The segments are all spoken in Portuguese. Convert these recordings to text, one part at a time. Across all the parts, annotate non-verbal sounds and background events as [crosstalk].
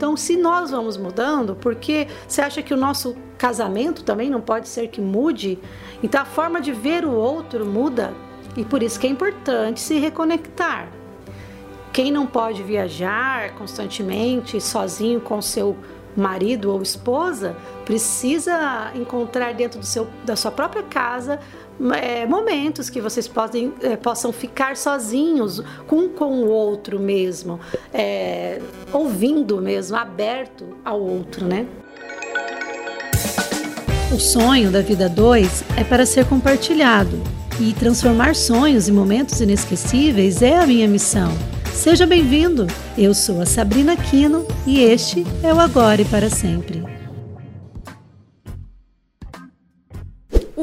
Então, se nós vamos mudando, porque você acha que o nosso casamento também não pode ser que mude? Então, a forma de ver o outro muda e por isso que é importante se reconectar. Quem não pode viajar constantemente sozinho com seu marido ou esposa precisa encontrar dentro do seu, da sua própria casa é, momentos que vocês podem, é, possam ficar sozinhos com, com o outro mesmo, é, ouvindo mesmo, aberto ao outro, né? O sonho da vida 2 é para ser compartilhado e transformar sonhos em momentos inesquecíveis é a minha missão. Seja bem-vindo! Eu sou a Sabrina Quino e este é o Agora e para Sempre.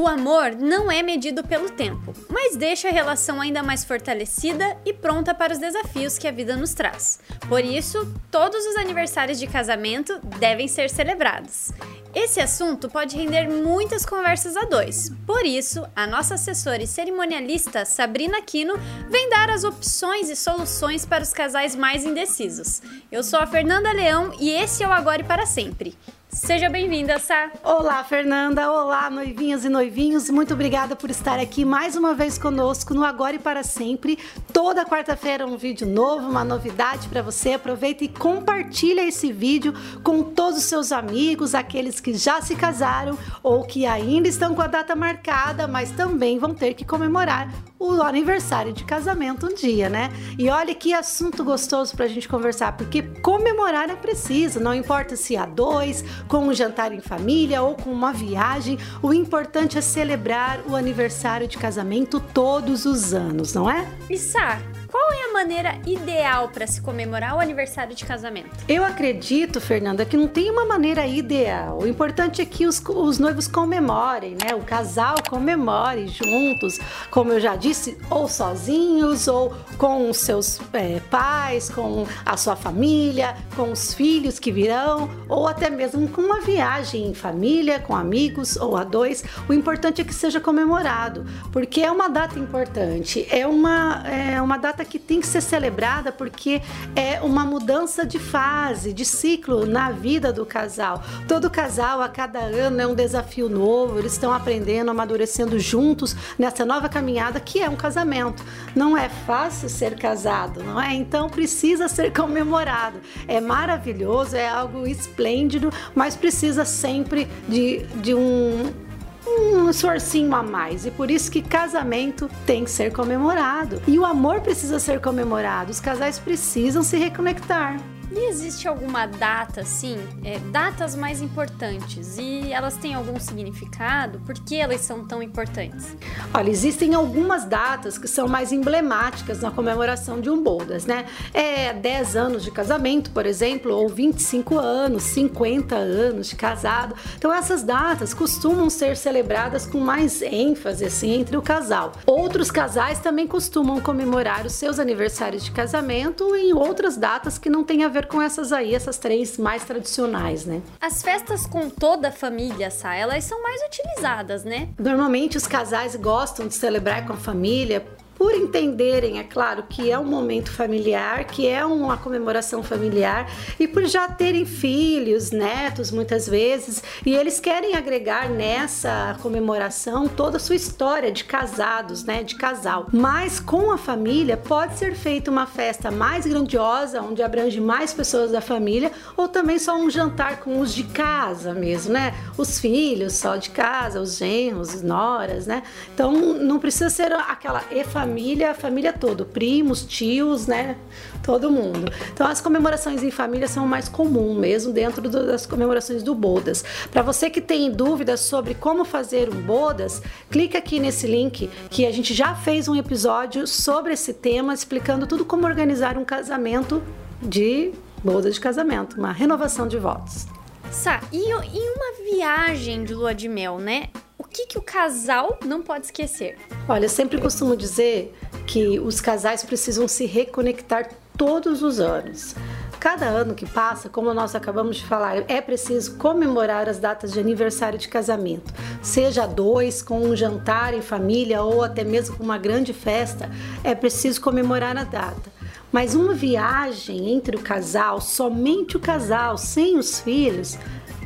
O amor não é medido pelo tempo, mas deixa a relação ainda mais fortalecida e pronta para os desafios que a vida nos traz. Por isso, todos os aniversários de casamento devem ser celebrados. Esse assunto pode render muitas conversas a dois. Por isso, a nossa assessora e cerimonialista Sabrina Quino vem dar as opções e soluções para os casais mais indecisos. Eu sou a Fernanda Leão e esse é o Agora e para Sempre. Seja bem-vinda, Sá. Olá, Fernanda. Olá, noivinhas e noivinhos. Muito obrigada por estar aqui mais uma vez conosco no Agora e para Sempre. Toda quarta-feira um vídeo novo, uma novidade para você. Aproveita e compartilha esse vídeo com todos os seus amigos, aqueles que já se casaram ou que ainda estão com a data marcada, mas também vão ter que comemorar o aniversário de casamento um dia, né? E olha que assunto gostoso para a gente conversar, porque comemorar é preciso, não importa se há dois, com um jantar em família ou com uma viagem, o importante é celebrar o aniversário de casamento todos os anos, não é? Issa, qual é a maneira ideal para se comemorar o aniversário de casamento? Eu acredito, Fernanda, que não tem uma maneira ideal. O importante é que os, os noivos comemorem, né? O casal comemore juntos, como eu já disse, ou sozinhos, ou com os seus é, pais, com a sua família, com os filhos que virão, ou até mesmo com uma viagem em família, com amigos ou a dois. O importante é que seja comemorado, porque é uma data importante, é uma, é uma data data que tem que ser celebrada porque é uma mudança de fase, de ciclo na vida do casal. Todo casal, a cada ano, é um desafio novo, eles estão aprendendo, amadurecendo juntos nessa nova caminhada que é um casamento. Não é fácil ser casado, não é? Então precisa ser comemorado. É maravilhoso, é algo esplêndido, mas precisa sempre de, de um um esforcinho a mais. E por isso que casamento tem que ser comemorado. E o amor precisa ser comemorado. Os casais precisam se reconectar. E existe alguma data, assim, é, datas mais importantes e elas têm algum significado? Por que elas são tão importantes? Olha, existem algumas datas que são mais emblemáticas na comemoração de um bodas, né? É 10 anos de casamento, por exemplo, ou 25 anos, 50 anos de casado. Então essas datas costumam ser celebradas com mais ênfase assim entre o casal. Outros casais também costumam comemorar os seus aniversários de casamento em outras datas que não têm a ver com essas aí, essas três mais tradicionais, né? As festas com toda a família, Sá, elas são mais utilizadas, né? Normalmente os casais gostam de celebrar com a família por entenderem, é claro, que é um momento familiar, que é uma comemoração familiar e por já terem filhos, netos muitas vezes, e eles querem agregar nessa comemoração toda a sua história de casados, né, de casal. Mas com a família pode ser feita uma festa mais grandiosa, onde abrange mais pessoas da família, ou também só um jantar com os de casa mesmo, né? Os filhos só de casa, os genros, as noras, né? Então não precisa ser aquela e família família, a família toda, primos, tios, né? Todo mundo. Então as comemorações em família são mais comum mesmo dentro do, das comemorações do Bodas. Para você que tem dúvidas sobre como fazer um Bodas, clica aqui nesse link que a gente já fez um episódio sobre esse tema explicando tudo como organizar um casamento de boda de casamento, uma renovação de votos. Sá, e, e uma viagem de lua de mel, né? Que, que o casal não pode esquecer? Olha, eu sempre costumo dizer que os casais precisam se reconectar todos os anos. Cada ano que passa, como nós acabamos de falar, é preciso comemorar as datas de aniversário de casamento, seja dois, com um jantar em família ou até mesmo com uma grande festa, é preciso comemorar a data. Mas uma viagem entre o casal, somente o casal, sem os filhos,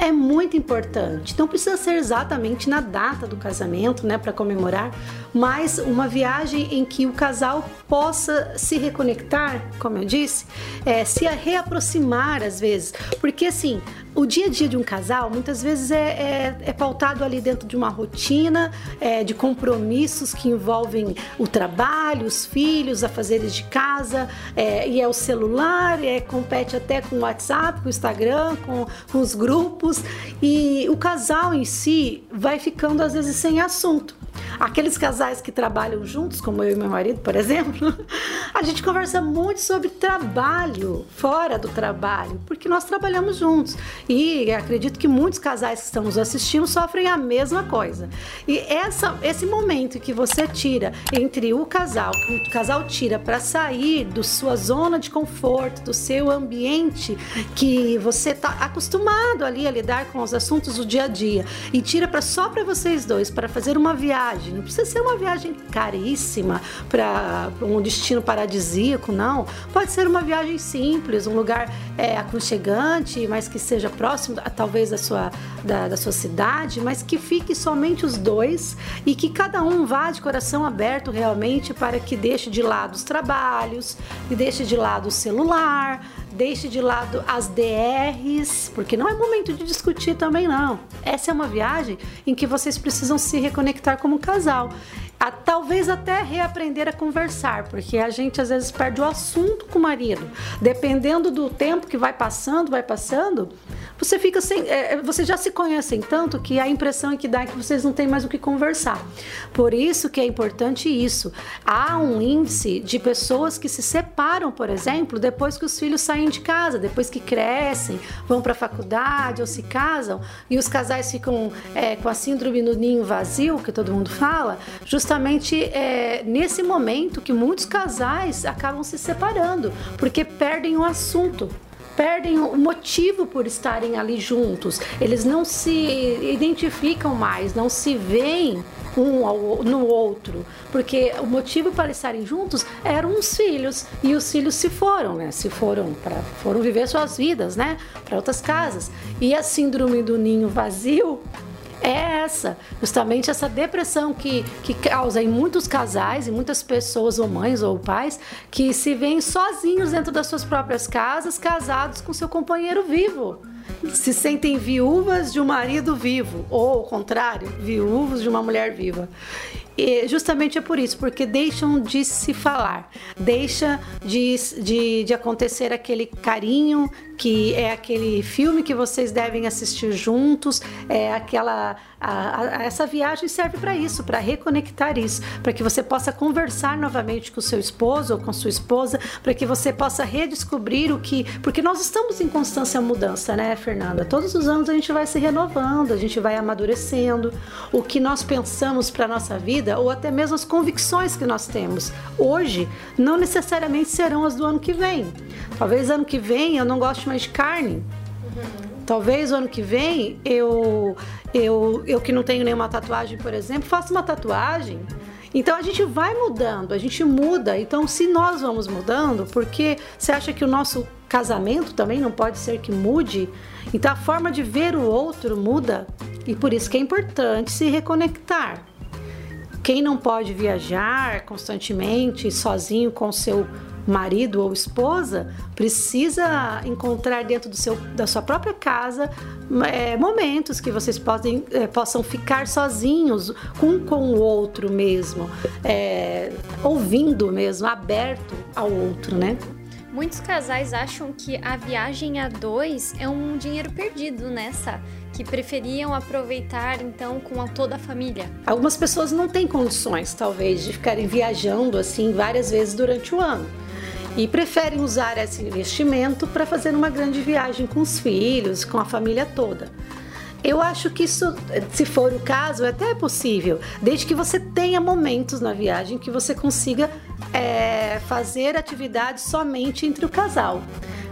é muito importante. Não precisa ser exatamente na data do casamento, né, para comemorar, mas uma viagem em que o casal possa se reconectar, como eu disse, é, se reaproximar às vezes, porque assim o dia a dia de um casal muitas vezes é, é, é pautado ali dentro de uma rotina é, de compromissos que envolvem o trabalho, os filhos, a fazeres de casa, é, e é o celular, é, compete até com o WhatsApp, com o Instagram, com, com os grupos, e o casal em si vai ficando às vezes sem assunto. Aqueles casais que trabalham juntos, como eu e meu marido, por exemplo, [laughs] a gente conversa muito sobre trabalho, fora do trabalho, porque nós trabalhamos juntos. E acredito que muitos casais que estamos assistindo sofrem a mesma coisa. E essa, esse momento que você tira entre o casal, que o casal tira para sair da sua zona de conforto, do seu ambiente que você está acostumado ali a lidar com os assuntos do dia a dia, e tira para só para vocês dois, para fazer uma viagem. Não precisa ser uma viagem caríssima para um destino paradisíaco, não. Pode ser uma viagem simples, um lugar é, aconchegante, mas que seja próximo, talvez, da sua, da, da sua cidade, mas que fique somente os dois e que cada um vá de coração aberto realmente para que deixe de lado os trabalhos, e deixe de lado o celular, deixe de lado as DRs, porque não é momento de discutir também não. Essa é uma viagem em que vocês precisam se reconectar como casal a, talvez até reaprender a conversar, porque a gente às vezes perde o assunto com o marido. Dependendo do tempo que vai passando, vai passando, você fica sem. É, é, você já se conhecem tanto que a impressão é que dá é que vocês não têm mais o que conversar. Por isso que é importante isso. Há um índice de pessoas que se separam, por exemplo, depois que os filhos saem de casa, depois que crescem, vão para a faculdade ou se casam, e os casais ficam é, com a síndrome do ninho vazio, que todo mundo fala, justamente justamente é, nesse momento que muitos casais acabam se separando, porque perdem o assunto perdem o motivo por estarem ali juntos. Eles não se identificam mais, não se veem um no outro, porque o motivo para estarem juntos eram os filhos e os filhos se foram, né? Se foram para foram viver suas vidas, né? Para outras casas. E a síndrome do ninho vazio é essa, justamente essa depressão que, que causa em muitos casais e muitas pessoas, ou mães ou pais, que se veem sozinhos dentro das suas próprias casas, casados com seu companheiro vivo se sentem viúvas de um marido vivo, ou ao contrário, viúvos de uma mulher viva. E justamente é por isso, porque deixam de se falar, deixa de, de, de acontecer aquele carinho que é aquele filme que vocês devem assistir juntos, é aquela a, a, essa viagem serve para isso, para reconectar isso, para que você possa conversar novamente com seu esposo ou com sua esposa, para que você possa redescobrir o que, porque nós estamos em constância mudança, né, Fernanda? Todos os anos a gente vai se renovando, a gente vai amadurecendo, o que nós pensamos para nossa vida ou até mesmo as convicções que nós temos hoje não necessariamente serão as do ano que vem. Talvez ano que vem eu não goste mais de carne. Talvez o ano que vem eu, eu, eu que não tenho nenhuma tatuagem, por exemplo, faça uma tatuagem. Então a gente vai mudando, a gente muda. Então, se nós vamos mudando, porque você acha que o nosso casamento também não pode ser que mude? Então a forma de ver o outro muda. E por isso que é importante se reconectar. Quem não pode viajar constantemente sozinho com seu marido ou esposa precisa encontrar dentro do seu, da sua própria casa é, momentos que vocês podem, é, possam ficar sozinhos um com o outro mesmo, é, ouvindo mesmo, aberto ao outro, né? Muitos casais acham que a viagem a dois é um dinheiro perdido nessa, que preferiam aproveitar então com a toda a família. Algumas pessoas não têm condições, talvez, de ficarem viajando assim várias vezes durante o ano e preferem usar esse investimento para fazer uma grande viagem com os filhos, com a família toda. Eu acho que isso, se for o caso, é até possível, desde que você tenha momentos na viagem que você consiga é, fazer atividades somente entre o casal.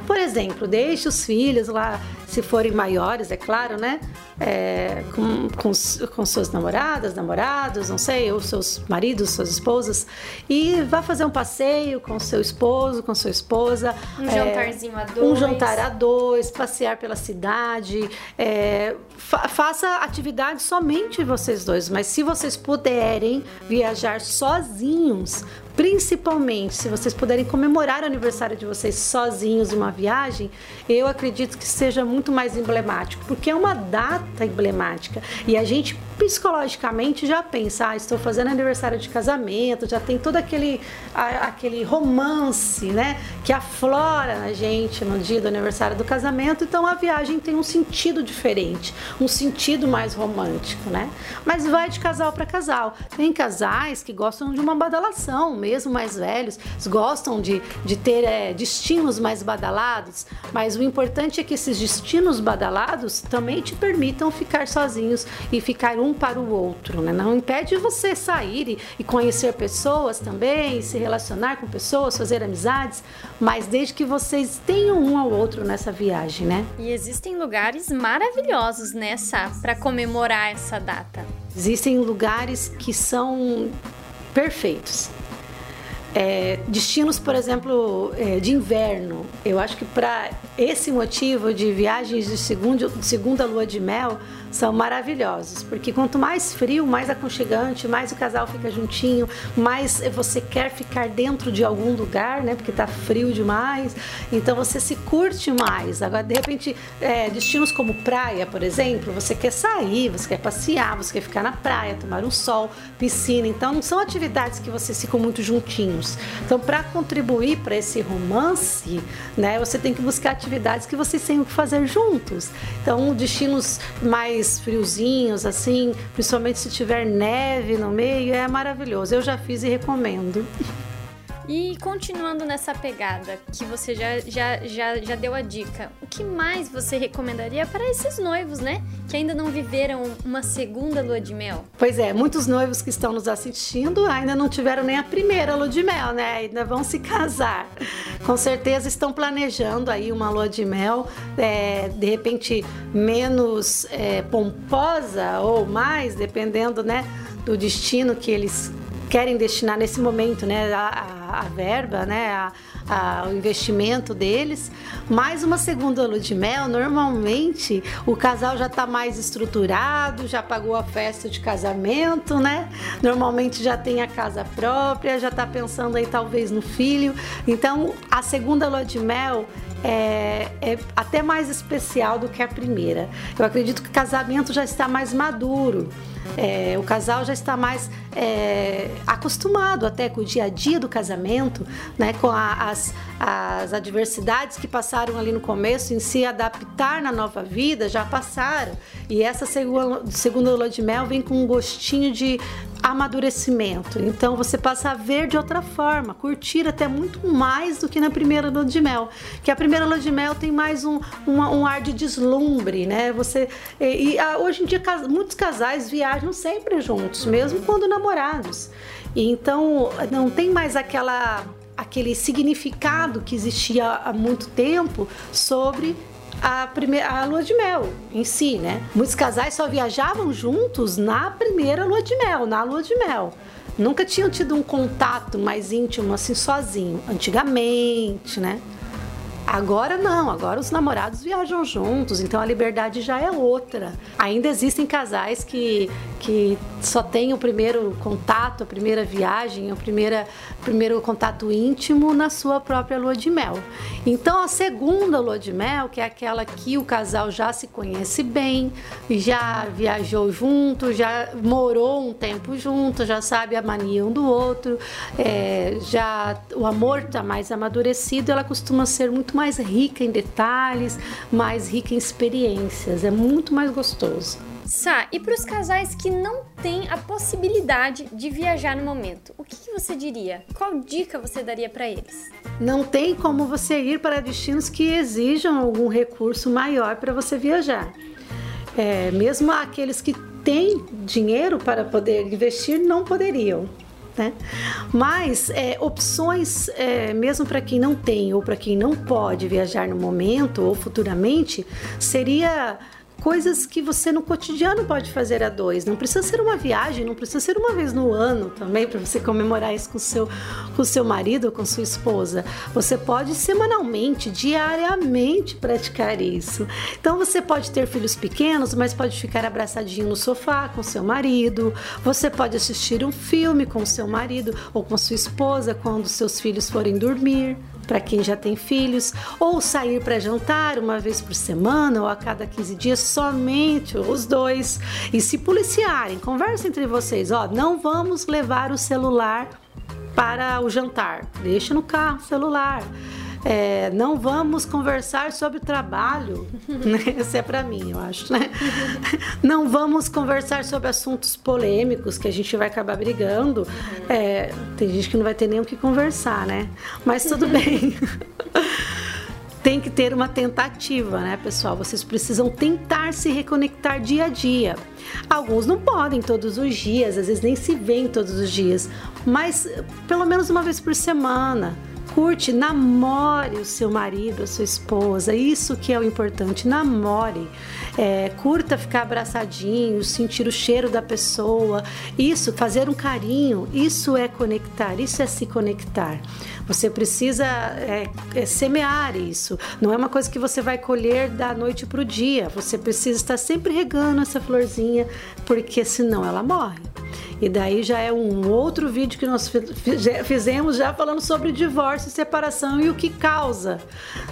por exemplo, deixe os filhos lá, se forem maiores, é claro, né? É, com, com, com suas namoradas, namorados, não sei, ou seus maridos, suas esposas, e vá fazer um passeio com seu esposo, com sua esposa. Um é, jantarzinho a dois. Um jantar a dois, passear pela cidade. É, fa faça atividade somente vocês dois, mas se vocês puderem viajar sozinhos, principalmente se vocês puderem comemorar o aniversário de vocês sozinhos uma viagem, eu acredito que seja muito mais emblemático, porque é uma data emblemática. E a gente psicologicamente já pensa, ah, estou fazendo aniversário de casamento, já tem todo aquele, aquele romance, né, que aflora na gente no dia do aniversário do casamento, então a viagem tem um sentido diferente, um sentido mais romântico, né? Mas vai de casal para casal. Tem casais que gostam de uma badalação, mesmo mais velhos, gostam de, de ter é, destinos mais badalados, mas o importante é que esses destinos badalados também te permitam ficar sozinhos e ficar um para o outro, né? Não impede você sair e, conhecer pessoas também, se relacionar com pessoas, fazer amizades, mas desde que vocês tenham um ao outro nessa viagem, né? E existem lugares maravilhosos nessa para comemorar essa data. Existem lugares que são perfeitos. É, destinos, por exemplo, é, de inverno. Eu acho que para esse motivo de viagens de segunda, segunda lua de mel, são maravilhosos, porque quanto mais frio, mais aconchegante, mais o casal fica juntinho, mais você quer ficar dentro de algum lugar, né? Porque tá frio demais, então você se curte mais. Agora, de repente, é, destinos como praia, por exemplo, você quer sair, você quer passear, você quer ficar na praia, tomar um sol, piscina. Então, não são atividades que vocês ficam muito juntinhos. Então, para contribuir para esse romance, né? Você tem que buscar atividades que vocês tenham que fazer juntos. Então, destinos mais mais friozinhos, assim, principalmente se tiver neve no meio, é maravilhoso. Eu já fiz e recomendo. E continuando nessa pegada que você já, já, já, já deu a dica, o que mais você recomendaria para esses noivos, né? Que ainda não viveram uma segunda lua de mel? Pois é, muitos noivos que estão nos assistindo ainda não tiveram nem a primeira lua de mel, né? Ainda vão se casar. Com certeza estão planejando aí uma lua de mel, é, de repente menos é, pomposa ou mais, dependendo, né? Do destino que eles querem destinar nesse momento, né, a, a verba, né, a, a, o investimento deles. Mais uma segunda lua de mel, normalmente o casal já está mais estruturado, já pagou a festa de casamento, né? Normalmente já tem a casa própria, já está pensando aí talvez no filho. Então, a segunda lua de mel é, é, até mais especial do que a primeira. Eu acredito que o casamento já está mais maduro. É, o casal já está mais é, acostumado até com o dia a dia do casamento, né, com a, as, as adversidades que passaram ali no começo, em se adaptar na nova vida, já passaram. E essa segunda, segunda lua de mel vem com um gostinho de amadurecimento. Então você passa a ver de outra forma, curtir até muito mais do que na primeira lua de mel. Que a primeira lua de mel tem mais um, um, um ar de deslumbre, né? Você e, e hoje em dia muitos casais viajam sempre juntos, mesmo quando namorados. E então não tem mais aquela aquele significado que existia há muito tempo sobre a, primeira, a lua de mel em si, né? Muitos casais só viajavam juntos na primeira lua de mel, na lua de mel. Nunca tinham tido um contato mais íntimo assim sozinho, antigamente, né? Agora não, agora os namorados viajam juntos, então a liberdade já é outra. Ainda existem casais que, que só têm o primeiro contato, a primeira viagem, o primeira, primeiro contato íntimo na sua própria lua de mel. Então a segunda lua de mel, que é aquela que o casal já se conhece bem, já viajou junto, já morou um tempo junto, já sabe a mania um do outro, é, já o amor está mais amadurecido, ela costuma ser muito mais rica em detalhes, mais rica em experiências. É muito mais gostoso. Sá, e para os casais que não têm a possibilidade de viajar no momento, o que, que você diria? Qual dica você daria para eles? Não tem como você ir para destinos que exijam algum recurso maior para você viajar. É, mesmo aqueles que têm dinheiro para poder investir não poderiam. Né? Mas é, opções, é, mesmo para quem não tem ou para quem não pode viajar no momento ou futuramente, seria coisas que você no cotidiano pode fazer a dois. Não precisa ser uma viagem, não precisa ser uma vez no ano também para você comemorar isso com seu com seu marido ou com sua esposa. Você pode semanalmente, diariamente praticar isso. Então você pode ter filhos pequenos, mas pode ficar abraçadinho no sofá com seu marido. Você pode assistir um filme com seu marido ou com sua esposa quando seus filhos forem dormir para quem já tem filhos, ou sair para jantar uma vez por semana ou a cada 15 dias, somente os dois. E se policiarem, conversem entre vocês, ó, não vamos levar o celular para o jantar, deixa no carro o celular é, não vamos conversar sobre trabalho? [laughs] Esse é para mim, eu acho, né? [laughs] Não vamos conversar sobre assuntos polêmicos que a gente vai acabar brigando. É, tem gente que não vai ter nem o que conversar, né? Mas tudo [laughs] bem. tem que ter uma tentativa, né, pessoal? Vocês precisam tentar se reconectar dia a dia. Alguns não podem todos os dias, às vezes nem se veem todos os dias, mas pelo menos uma vez por semana Curte, namore o seu marido, a sua esposa. Isso que é o importante. Namore. É, curta ficar abraçadinho, sentir o cheiro da pessoa. Isso, fazer um carinho. Isso é conectar. Isso é se conectar. Você precisa é, é, semear isso. Não é uma coisa que você vai colher da noite para o dia. Você precisa estar sempre regando essa florzinha, porque senão ela morre. E daí já é um outro vídeo que nós fizemos já falando sobre divórcio e separação e o que causa.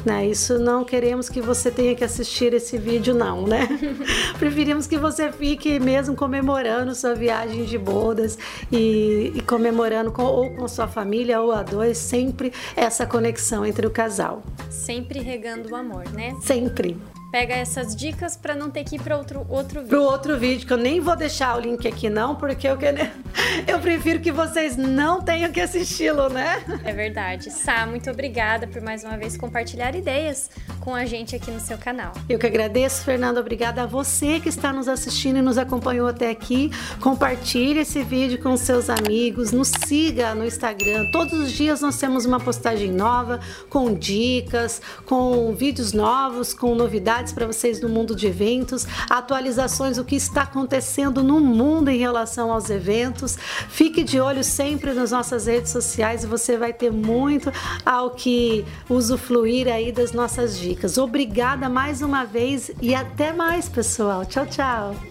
Né? Isso não queremos que você tenha que assistir esse vídeo, não, né? [laughs] Preferimos que você fique mesmo comemorando sua viagem de bodas e, e comemorando com, ou com sua família ou a dois, sem sempre essa conexão entre o casal. Sempre regando o amor, né? Sempre pega essas dicas para não ter que ir para outro outro vídeo. Pro outro vídeo que eu nem vou deixar o link aqui não, porque eu [laughs] eu prefiro que vocês não tenham que assisti-lo, né? É verdade. Sá, muito obrigada por mais uma vez compartilhar ideias com a gente aqui no seu canal. Eu que agradeço, Fernanda. Obrigada a você que está nos assistindo e nos acompanhou até aqui. Compartilhe esse vídeo com seus amigos, nos siga no Instagram. Todos os dias nós temos uma postagem nova com dicas, com vídeos novos, com novidades novidades para vocês no mundo de eventos, atualizações, o que está acontecendo no mundo em relação aos eventos. Fique de olho sempre nas nossas redes sociais e você vai ter muito ao que usufruir aí das nossas dicas. Obrigada mais uma vez e até mais, pessoal. Tchau, tchau.